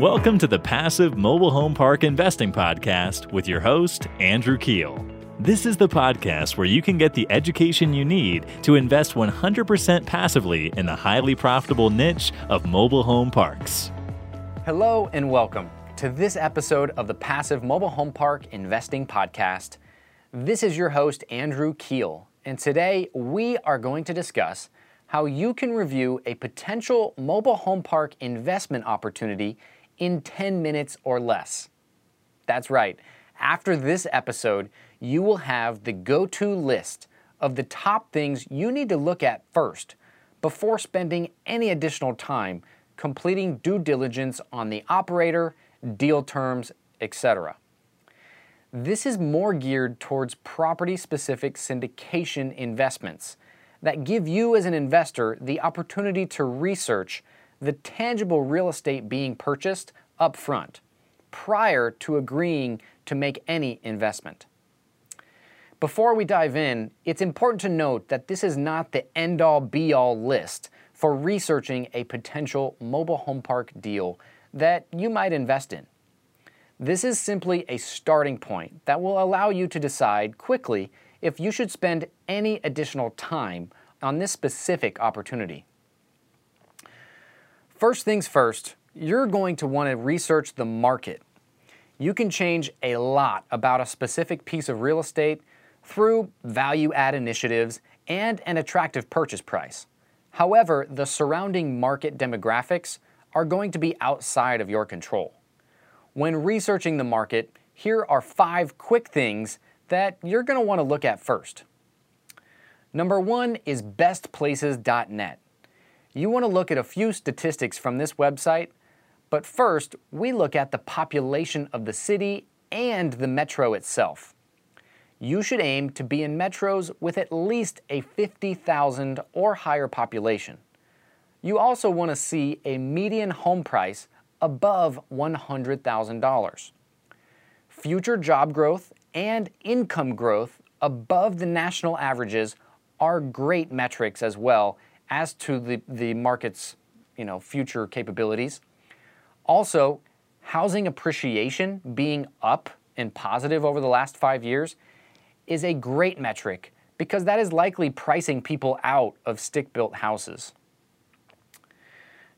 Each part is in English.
Welcome to the Passive Mobile Home Park Investing Podcast with your host, Andrew Keel. This is the podcast where you can get the education you need to invest 100% passively in the highly profitable niche of mobile home parks. Hello and welcome to this episode of the Passive Mobile Home Park Investing Podcast. This is your host, Andrew Keel, and today we are going to discuss how you can review a potential mobile home park investment opportunity in 10 minutes or less. That's right. After this episode, you will have the go to list of the top things you need to look at first before spending any additional time completing due diligence on the operator, deal terms, etc. This is more geared towards property specific syndication investments that give you as an investor the opportunity to research the tangible real estate being purchased up front prior to agreeing to make any investment. Before we dive in, it's important to note that this is not the end all be all list for researching a potential mobile home park deal that you might invest in. This is simply a starting point that will allow you to decide quickly if you should spend any additional time on this specific opportunity. First things first, you're going to want to research the market. You can change a lot about a specific piece of real estate through value add initiatives and an attractive purchase price. However, the surrounding market demographics are going to be outside of your control. When researching the market, here are five quick things that you're going to want to look at first. Number one is bestplaces.net. You want to look at a few statistics from this website, but first we look at the population of the city and the metro itself you should aim to be in metros with at least a 50,000 or higher population. You also want to see a median home price above $100,000. Future job growth and income growth above the national averages are great metrics as well as to the, the market's you know, future capabilities. Also, housing appreciation being up and positive over the last five years is a great metric because that is likely pricing people out of stick built houses.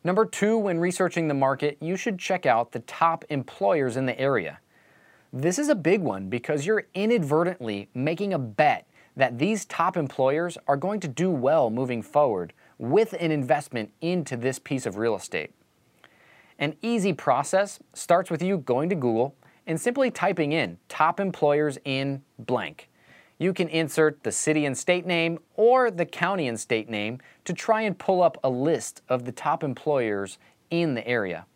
Number two, when researching the market, you should check out the top employers in the area. This is a big one because you're inadvertently making a bet that these top employers are going to do well moving forward with an investment into this piece of real estate. An easy process starts with you going to Google and simply typing in top employers in blank you can insert the city and state name or the county and state name to try and pull up a list of the top employers in the area.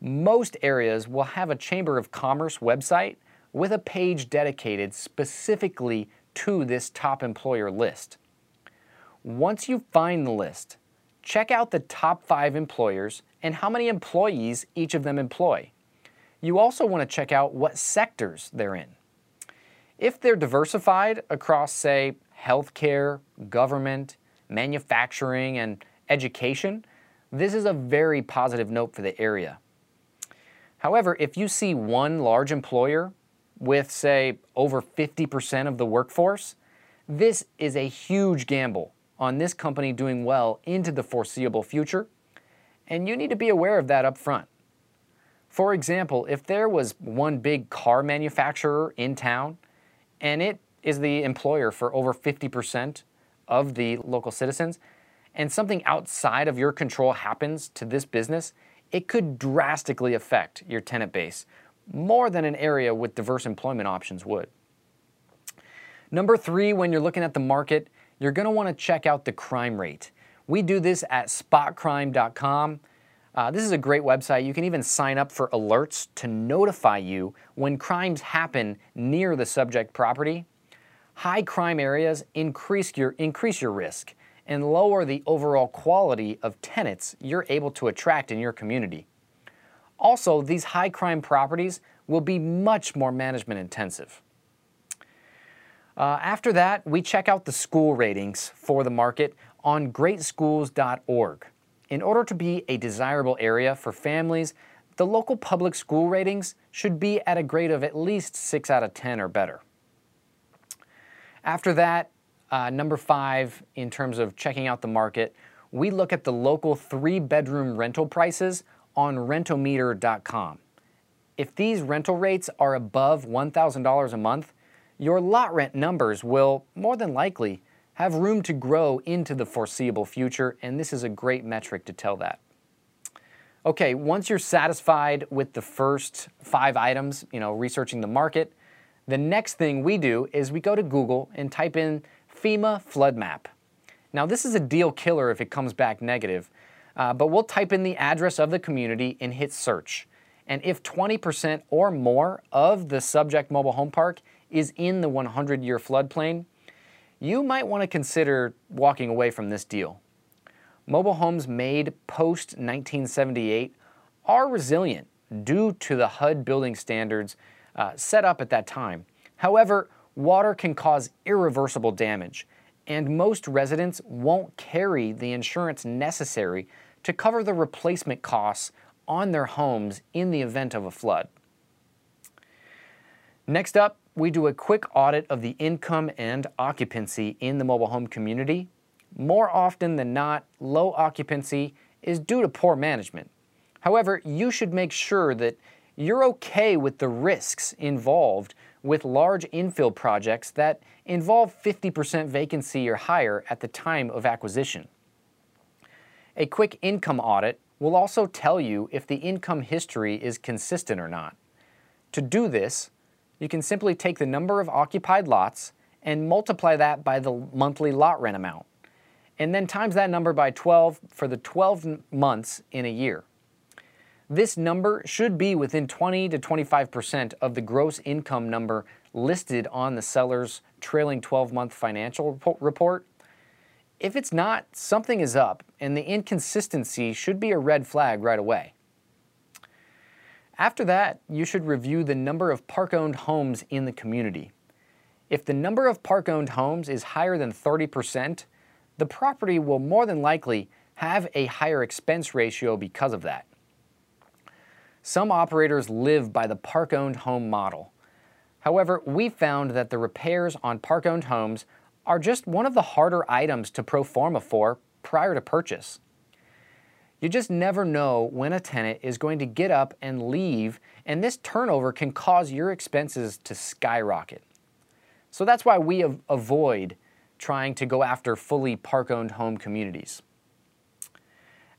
Most areas will have a Chamber of Commerce website with a page dedicated specifically to this top employer list. Once you find the list, check out the top five employers and how many employees each of them employ. You also want to check out what sectors they're in. If they're diversified across, say, healthcare, government, manufacturing, and education, this is a very positive note for the area. However, if you see one large employer with, say, over 50% of the workforce, this is a huge gamble on this company doing well into the foreseeable future, and you need to be aware of that up front. For example, if there was one big car manufacturer in town and it is the employer for over 50% of the local citizens, and something outside of your control happens to this business, it could drastically affect your tenant base more than an area with diverse employment options would. Number three, when you're looking at the market, you're going to want to check out the crime rate. We do this at spotcrime.com. Uh, this is a great website. You can even sign up for alerts to notify you when crimes happen near the subject property. High crime areas increase your, increase your risk and lower the overall quality of tenants you're able to attract in your community. Also, these high crime properties will be much more management intensive. Uh, after that, we check out the school ratings for the market on greatschools.org. In order to be a desirable area for families the local public school ratings should be at a grade of at least 6 out of 10 or better. After that, uh, number five, in terms of checking out the market, we look at the local three bedroom rental prices on rentometer.com. If these rental rates are above $1,000 a month, your lot rent numbers will more than likely have room to grow into the foreseeable future, and this is a great metric to tell that. Okay, once you're satisfied with the first five items, you know, researching the market, the next thing we do is we go to Google and type in FEMA flood map. Now, this is a deal killer if it comes back negative, uh, but we'll type in the address of the community and hit search. And if 20% or more of the subject mobile home park is in the 100 year floodplain, you might want to consider walking away from this deal. Mobile homes made post 1978 are resilient due to the HUD building standards uh, set up at that time. However, water can cause irreversible damage, and most residents won't carry the insurance necessary to cover the replacement costs on their homes in the event of a flood. Next up, we do a quick audit of the income and occupancy in the mobile home community. More often than not, low occupancy is due to poor management. However, you should make sure that you're okay with the risks involved with large infill projects that involve 50% vacancy or higher at the time of acquisition. A quick income audit will also tell you if the income history is consistent or not. To do this, you can simply take the number of occupied lots and multiply that by the monthly lot rent amount, and then times that number by 12 for the 12 months in a year. This number should be within 20 to 25% of the gross income number listed on the seller's trailing 12 month financial report. If it's not, something is up, and the inconsistency should be a red flag right away. After that, you should review the number of park owned homes in the community. If the number of park owned homes is higher than 30%, the property will more than likely have a higher expense ratio because of that. Some operators live by the park owned home model. However, we found that the repairs on park owned homes are just one of the harder items to pro forma for prior to purchase. You just never know when a tenant is going to get up and leave, and this turnover can cause your expenses to skyrocket. So that's why we avoid trying to go after fully park owned home communities.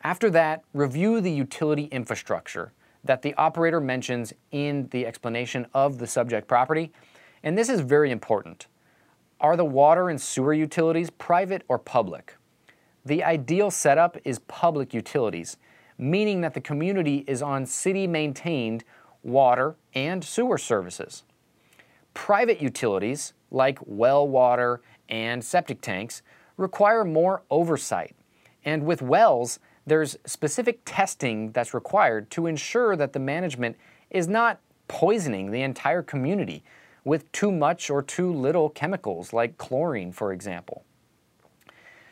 After that, review the utility infrastructure that the operator mentions in the explanation of the subject property, and this is very important. Are the water and sewer utilities private or public? The ideal setup is public utilities, meaning that the community is on city maintained water and sewer services. Private utilities, like well water and septic tanks, require more oversight. And with wells, there's specific testing that's required to ensure that the management is not poisoning the entire community with too much or too little chemicals, like chlorine, for example.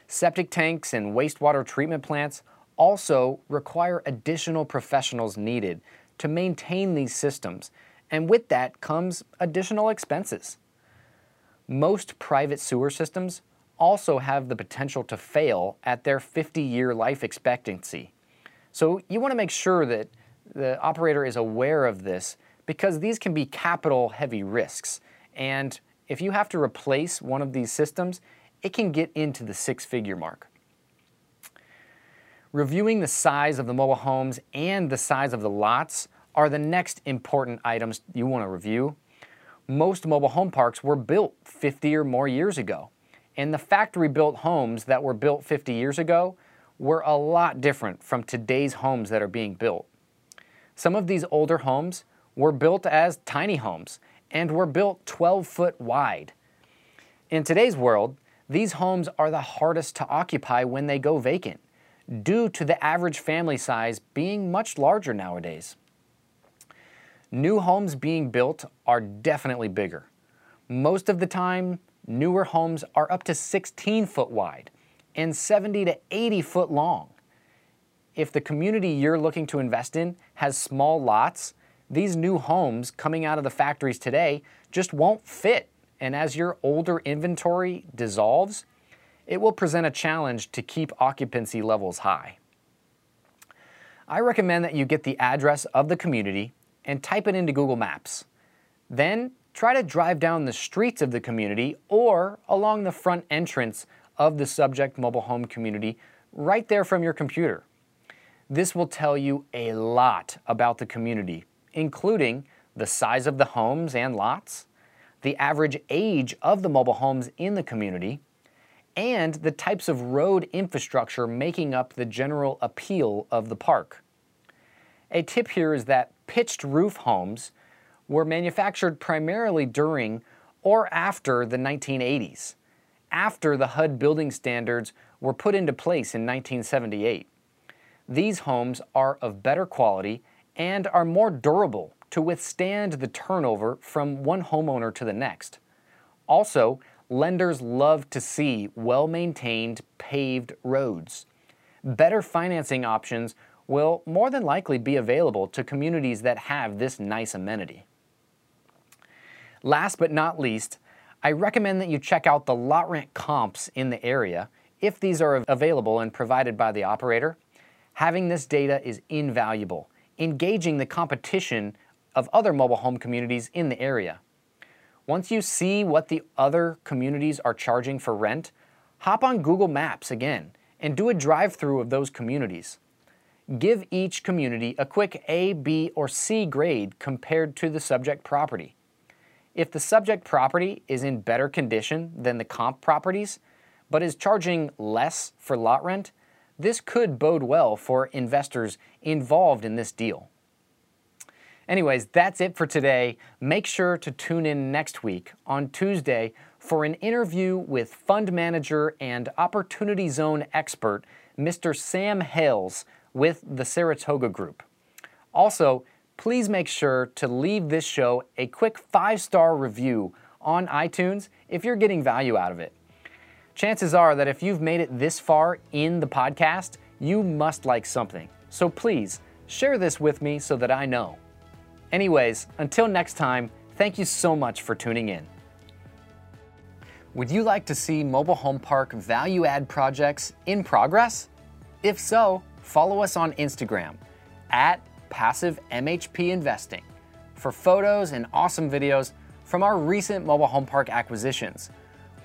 Septic tanks and wastewater treatment plants also require additional professionals needed to maintain these systems, and with that comes additional expenses. Most private sewer systems also have the potential to fail at their 50 year life expectancy. So you want to make sure that the operator is aware of this because these can be capital heavy risks. And if you have to replace one of these systems, it can get into the six figure mark. Reviewing the size of the mobile homes and the size of the lots are the next important items you want to review. Most mobile home parks were built 50 or more years ago, and the factory built homes that were built 50 years ago were a lot different from today's homes that are being built. Some of these older homes were built as tiny homes and were built 12 foot wide. In today's world, these homes are the hardest to occupy when they go vacant, due to the average family size being much larger nowadays. New homes being built are definitely bigger. Most of the time, newer homes are up to 16 foot wide and 70 to 80 foot long. if the community you're looking to invest in has small lots, these new homes coming out of the factories today just won't fit. And as your older inventory dissolves, it will present a challenge to keep occupancy levels high. I recommend that you get the address of the community and type it into Google Maps. Then try to drive down the streets of the community or along the front entrance of the subject mobile home community right there from your computer. This will tell you a lot about the community, including the size of the homes and lots, the average age of the mobile homes in the community, and the types of road infrastructure making up the general appeal of the park. A tip here is that pitched roof homes were manufactured primarily during or after the 1980s, after the HUD building standards were put into place in 1978. These homes are of better quality and are more durable to withstand the turnover from one homeowner to the next. Also, lenders love to see well maintained paved roads. Better financing options will more than likely be available to communities that have this nice amenity. Last but not least, I recommend that you check out the lot rent comps in the area if these are available and provided by the operator. Having this data is invaluable, engaging the competition of other mobile home communities in the area. Once you see what the other communities are charging for rent, hop on Google Maps again and do a drive through of those communities. Give each community a quick A, B, or C grade compared to the subject property. If the subject property is in better condition than the comp properties, but is charging less for lot rent, this could bode well for investors involved in this deal. Anyways, that's it for today. Make sure to tune in next week on Tuesday for an interview with fund manager and opportunity zone expert, Mr. Sam Hales with the Saratoga Group. Also, please make sure to leave this show a quick five star review on iTunes if you're getting value out of it. Chances are that if you've made it this far in the podcast, you must like something. So please share this with me so that I know. Anyways, until next time, thank you so much for tuning in. Would you like to see mobile home park value add projects in progress? If so, follow us on Instagram at Passive MHP Investing for photos and awesome videos from our recent mobile home park acquisitions.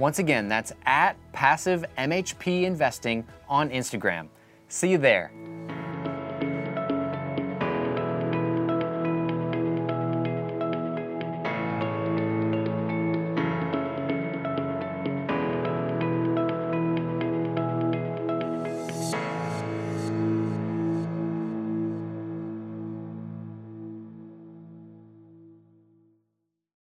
Once again, that's at Passive MHP Investing on Instagram. See you there.